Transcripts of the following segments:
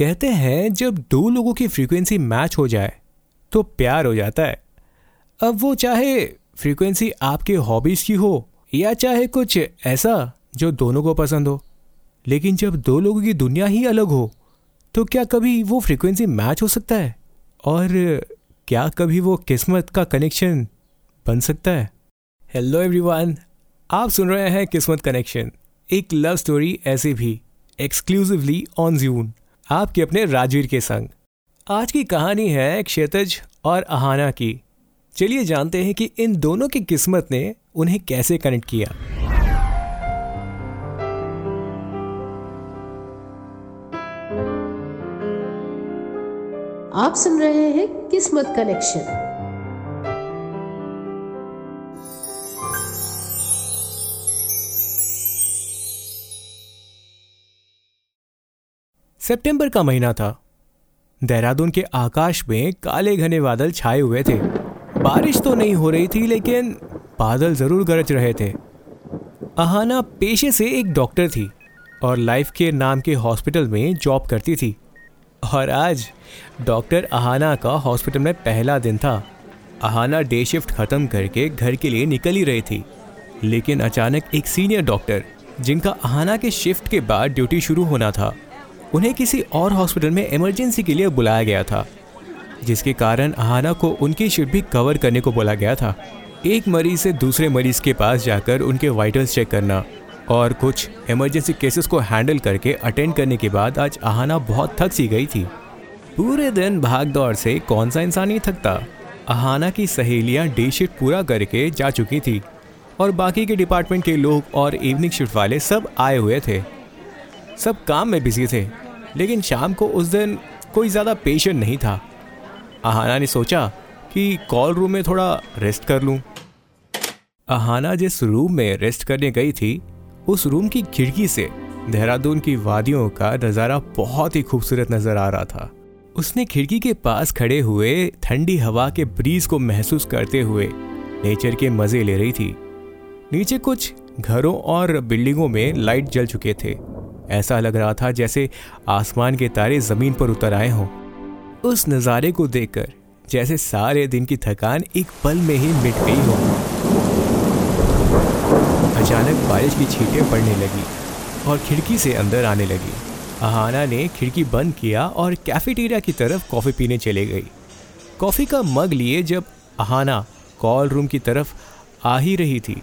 कहते हैं, जब दो लोगों की फ्रीक्वेंसी मैच हो जाए तो प्यार हो जाता है। अब वो चाहे फ्रीक्वेंसी आपके हॉबीज की हो, या चाहे कुछ ऐसा जो दोनों को पसंद हो, लेकिन जब दो लोगों की दुनिया ही अलग हो तो क्या कभी वो फ्रीक्वेंसी मैच हो सकता है? और क्या कभी वो किस्मत का कनेक्शन बन सकता है? हेलो एवरीवन आप सुन रहे हैं किस्मत कनेक्शन एक लव स्टोरी ऐसे भी एक्सक्लूसिवली ऑन जून आपके अपने राजवीर के संग। आज की कहानी है क्षेत्रज और अहाना की। चलिए जानते हैं कि इन दोनों की किस्मत ने उन्हें कैसे कनेक्ट किया। आप सुन रहे हैं किस्मत कनेक्शन सितंबर का महीना था। देहरादून के आकाश में काले घने बादल छाए हुए थे। बारिश तो नहीं हो रही थी, लेकिन बादल ज़रूर गरज रहे थे। अहाना पेशे से एक डॉक्टर थी और लाइफ के नाम के हॉस्पिटल में जॉब करती थी। और आज डॉक्टर अहाना का हॉस्पिटल में पहला दिन था। अहाना डे शिफ्ट खत्म करके घर के लिए निकल ही रही थी। लेकिन अचानक एक सीनियर डॉक्टर, जिनका अहाना के शिफ्ट के बाद ड्यूटी शुरू होना था उन्हें किसी और हॉस्पिटल में इमरजेंसी के लिए बुलाया गया था, जिसके कारण अहाना को उनकी शिफ्ट भी कवर करने को बोला गया था। एक मरीज़ से दूसरे मरीज़ के पास जाकर उनके वाइटल्स चेक करना और कुछ इमरजेंसी केसेस को हैंडल करके अटेंड करने के बाद आज आहाना बहुत थक सी गई थी। पूरे दिन भाग दौड़ से कौन सा इंसान नहीं थकता? आहाना की सहेलियाँ डे शिफ्ट पूरा करके जा चुकी थी और बाकी के डिपार्टमेंट के लोग और इवनिंग शिफ्ट वाले सब आए हुए थे। सब काम में बिज़ी थे, लेकिन शाम को उस दिन कोई ज़्यादा पेशेंट नहीं था। अहाना ने सोचा कि कॉल रूम में थोड़ा रेस्ट कर लूँ। अहाना जिस रूम में रेस्ट करने गई थी, उस रूम की खिड़की से देहरादून की वादियों का नज़ारा बहुत ही खूबसूरत नज़र आ रहा था। उसने खिड़की के पास खड़े हुए ठंडी हवा के ब्रीज को महसूस करते हुए नेचर के मज़े ले रही थी। नीचे कुछ घरों और बिल्डिंगों में लाइट जल चुके थे। ऐसा लग रहा था जैसे आसमान के तारे ज़मीन पर उतर आए हों। उस नज़ारे को देखकर, जैसे सारे दिन की थकान एक पल में ही मिट गई हो। अचानक बारिश की छींटें पड़ने लगी और खिड़की से अंदर आने लगी। अहाना ने खिड़की बंद किया और कैफेटेरिया की तरफ़ कॉफ़ी पीने चले गई। कॉफ़ी का मग लिए जब अहाना कॉल रूम की तरफ़ आ ही रही थी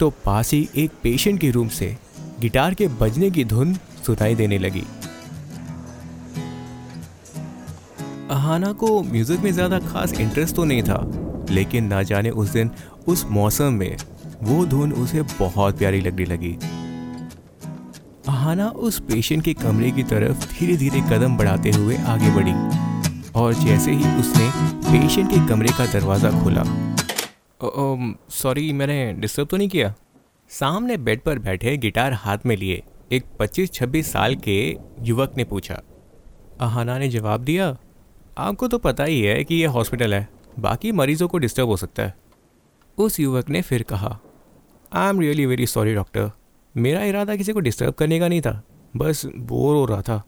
तो पास ही एक पेशेंट के रूम से गिटार के बजने की धुन सुनाई देने लगी। अहाना को म्यूज़िक में ज़्यादा खास इंटरेस्ट तो नहीं था, लेकिन ना जाने उस दिन, उस मौसम में वो धुन उसे बहुत प्यारी लगने लगी। अहाना उस पेशेंट के कमरे की तरफ़ धीरे धीरे कदम बढ़ाते हुए आगे बढ़ी, और जैसे ही उसने पेशेंट के कमरे का दरवाज़ा खोला सॉरी मैंने डिस्टर्ब तो नहीं किया? सामने बेड पर बैठे गिटार हाथ में लिए एक 25-26 साल के युवक ने पूछा, अहाना ने जवाब दिया? आपको तो पता ही है कि यह हॉस्पिटल है, बाकी मरीजों को डिस्टर्ब हो सकता है। उस युवक ने फिर कहा, I am really very sorry doctor, मेरा इरादा किसी को डिस्टर्ब करने का नहीं था, बस बोर हो रहा था।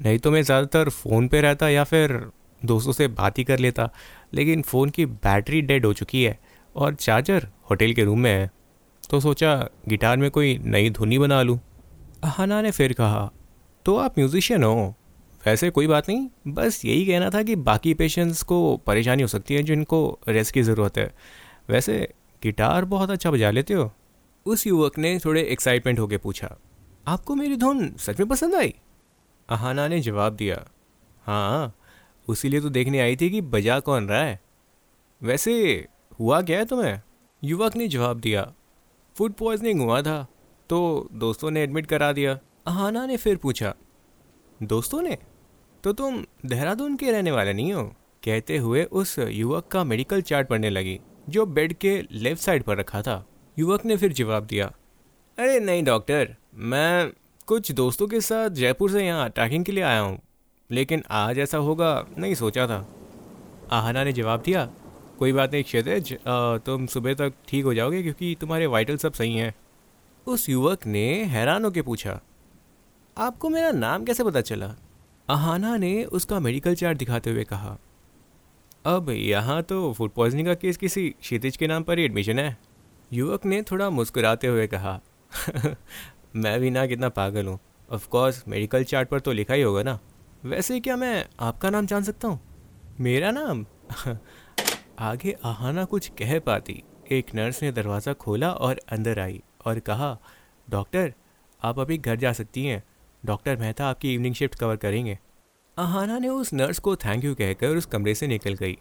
नहीं तो मैं ज़्यादातर फ़ोन पे रहता या फिर दोस्तों से बात ही कर लेता, लेकिन फ़ोन की बैटरी डेड हो चुकी है और चार्जर होटल के रूम में है। तो सोचा गिटार में कोई नई धुनी बना लूँ। हना ने फिर कहा तो आप म्यूजिशियन हो। वैसे कोई बात नहीं, बस यही कहना था कि बाकी पेशेंट्स को परेशानी हो सकती है जिनको रेस्ट की ज़रूरत है। वैसे गिटार बहुत अच्छा बजा लेते हो? उस युवक ने थोड़े एक्साइटमेंट होकर पूछा, आपको मेरी धुन सच में पसंद आई? अहाना ने जवाब दिया हाँ उसी तो देखने आई थी कि बजा कौन रहा है। वैसे हुआ क्या है तुम्हें? युवक ने जवाब दिया फ़ूड पॉइजनिंग हुआ था तो दोस्तों ने एडमिट करा दिया। अहाना ने फिर पूछा, दोस्तों ने? तो तुम देहरादून के रहने वाले नहीं हो? कहते हुए उस युवक का मेडिकल चार्ट पढ़ने लगी, जो बेड के लेफ़्ट साइड पर रखा था। युवक ने फिर जवाब दिया, अरे नहीं डॉक्टर मैं कुछ दोस्तों के साथ जयपुर से यहाँ ट्रैकिंग के लिए आया हूँ, लेकिन आज ऐसा होगा, नहीं सोचा था। आहना ने जवाब दिया कोई बात नहीं क्षितिज तुम सुबह तक ठीक हो जाओगे क्योंकि तुम्हारे वाइटल सब सही हैं। उस युवक ने हैरान होकर पूछा, आपको मेरा नाम कैसे पता चला? अहाना ने उसका मेडिकल चार्ट दिखाते हुए कहा, अब यहाँ तो फ़ूड पॉइजनिंग का केस किसी क्षितिज के नाम पर ही एडमिशन है। युवक ने थोड़ा मुस्कुराते हुए कहा, मैं भी ना कितना पागल हूँ। ऑफकोर्स मेडिकल चार्ट पर तो लिखा ही होगा ना। वैसे क्या मैं आपका नाम जान सकता हूँ? मेरा नाम? आगे आहाना कुछ कह पाती। एक नर्स ने दरवाज़ा खोला और अंदर आई और कहा, डॉक्टर, आप अभी घर जा सकती हैं। डॉक्टर मेहता आपकी इवनिंग शिफ्ट कवर करेंगे। आहाना ने उस नर्स को थैंक यू कहकर उस कमरे से निकल गई।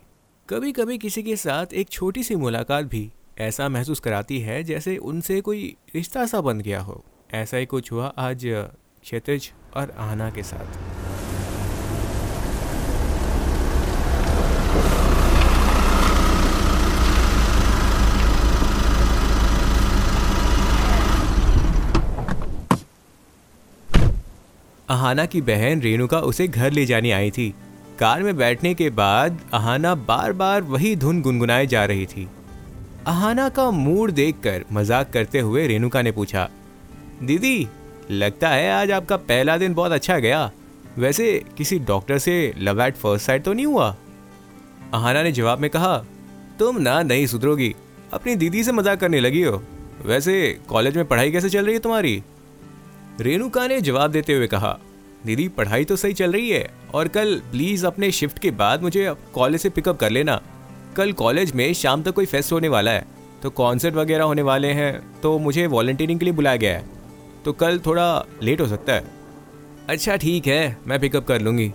कभी कभी किसी के साथ एक छोटी सी मुलाकात भी ऐसा महसूस कराती है जैसे उनसे कोई रिश्ता सा बन गया हो। ऐसा ही कुछ हुआ आज क्षतिज और आहना के साथ। अहाना की बहन रेणुका उसे घर ले जाने आई थी। कार में बैठने के बाद अहाना बार बार वही धुन गुनगुनाए जा रही थी। अहाना का मूड देखकर मज़ाक करते हुए रेणुका ने पूछा, दीदी, लगता है आज आपका पहला दिन बहुत अच्छा गया। वैसे किसी डॉक्टर से लव एट फ़र्स्ट साइड तो नहीं हुआ? अहाना ने जवाब में कहा, तुम ना नहीं सुधरोगी, अपनी दीदी से मज़ाक करने लगी हो। वैसे कॉलेज में पढ़ाई कैसे चल रही है तुम्हारी? रेणुका ने जवाब देते हुए कहा दीदी, पढ़ाई तो सही चल रही है। और कल प्लीज़ अपने शिफ्ट के बाद मुझे कॉलेज से पिकअप कर लेना। कल कॉलेज में शाम तक कोई फेस्ट होने वाला है। तो कॉन्सर्ट वगैरह होने वाले हैं तो मुझे वॉल्टियरिंग के लिए बुलाया गया है। तो कल थोड़ा लेट हो सकता है। अच्छा ठीक है, मैं पिकअप कर लूँगी।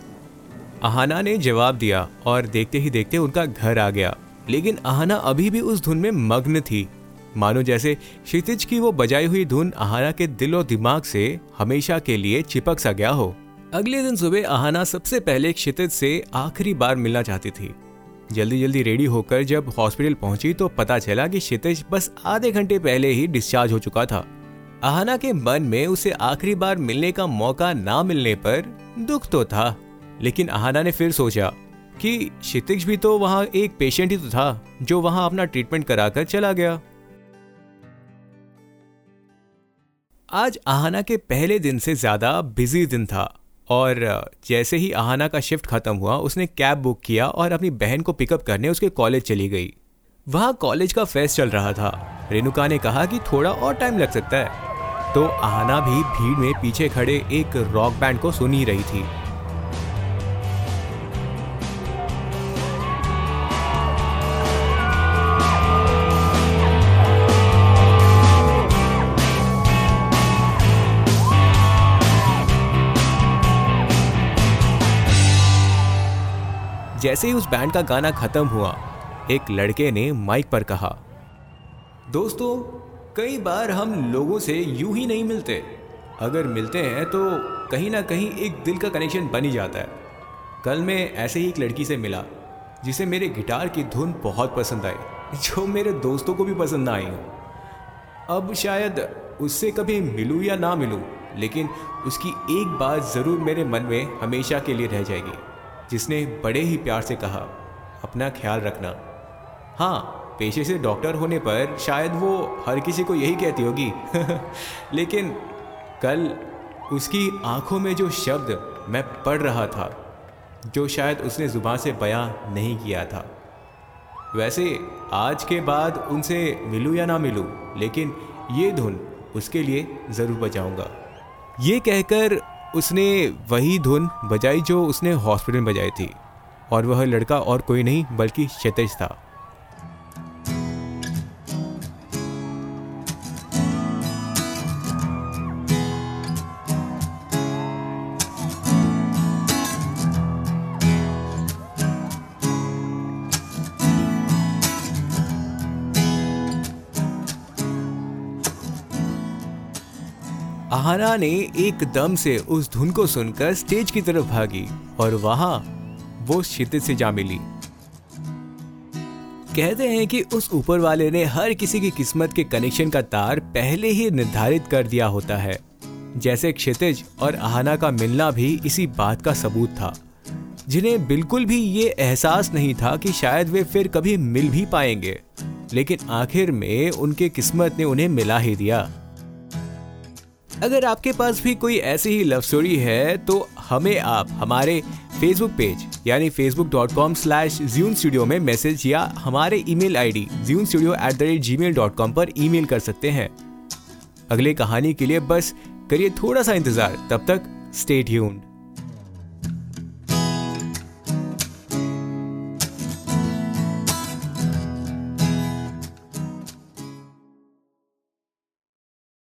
आहाना ने जवाब दिया और देखते ही देखते उनका घर आ गया। लेकिन आहाना अभी भी उस धुन में मग्न थी। मानो जैसे क्षितिज की वो बजाई हुई धुन आहाना के दिल और दिमाग से हमेशा के लिए चिपक सा गया हो। अगले दिन सुबह आहाना सबसे पहले क्षितिज से आखिरी बार मिलना चाहती थी। जल्दी जल्दी रेडी होकर जब हॉस्पिटल पहुँची तो पता चला कि क्षितिज बस आधे घंटे पहले ही डिस्चार्ज हो चुका था। आहाना के मन में उसे आखिरी बार मिलने का मौका ना मिलने पर दुख तो था, लेकिन आहाना ने फिर सोचा कि क्षितिज भी तो वहाँ एक पेशेंट ही तो था, जो वहाँ अपना ट्रीटमेंट कराकर चला गया। आज आहाना के पहले दिन से ज़्यादा बिज़ी दिन था। और जैसे ही आहाना का शिफ्ट खत्म हुआ, उसने कैब बुक किया और अपनी बहन को पिकअप करने उसके कॉलेज चली गई। वहाँ कॉलेज का फेस्ट चल रहा था। रेणुका ने कहा कि थोड़ा और टाइम लग सकता है। तो आहाना भी भीड़ में पीछे खड़े एक रॉक बैंड को सुन ही रही थी। जैसे ही उस बैंड का गाना खत्म हुआ, एक लड़के ने माइक पर कहा, दोस्तों, कई बार हम लोगों से यूँ ही नहीं मिलते। अगर मिलते हैं तो कहीं ना कहीं एक दिल का कनेक्शन बन ही जाता है। कल मैं ऐसे ही एक लड़की से मिला, जिसे मेरे गिटार की धुन बहुत पसंद आई, जो मेरे दोस्तों को भी पसंद ना आई हो। अब शायद उससे कभी मिलूँ या ना मिलूँ, लेकिन उसकी एक बात ज़रूर मेरे मन में हमेशा के लिए रह जाएगी। जिसने बड़े ही प्यार से कहा, अपना ख्याल रखना। हाँ पेशे से डॉक्टर होने पर शायद वो हर किसी को यही कहती होगी। लेकिन कल उसकी आँखों में जो शब्द मैं पढ़ रहा था, जो शायद उसने ज़ुबान से बयां नहीं किया था। वैसे आज के बाद उनसे मिलूँ या ना मिलूँ, लेकिन ये धुन उसके लिए ज़रूर बजाऊँगा ये कहकर उसने वही धुन बजाई जो उसने हॉस्पिटल में बजाई थी, और वह लड़का और कोई नहीं, बल्कि क्षेत्र था। आहाना ने एकदम से उस धुन को सुनकर स्टेज की तरफ़ भागी और वहाँ वो क्षितिज से जा मिली। कहते हैं कि उस ऊपर वाले ने हर किसी की किस्मत के कनेक्शन का तार पहले ही निर्धारित कर दिया होता है। जैसे क्षितिज और आहाना का मिलना भी इसी बात का सबूत था। जिन्हें बिल्कुल भी ये एहसास नहीं था कि शायद वे फिर कभी मिल भी पाएँगे। लेकिन आखिर में उनके किस्मत ने उन्हें मिला ही दिया। अगर आपके पास भी कोई ऐसी ही लव स्टोरी है तो हमें आप हमारे फेसबुक पेज यानी Facebook dot com slash June studio में मैसेज या हमारे email ID June studio at the rate Gmail dot com पर ईमेल कर सकते हैं। अगले कहानी के लिए बस करिए थोड़ा सा इंतज़ार, तब तक स्टे ट्यून्ड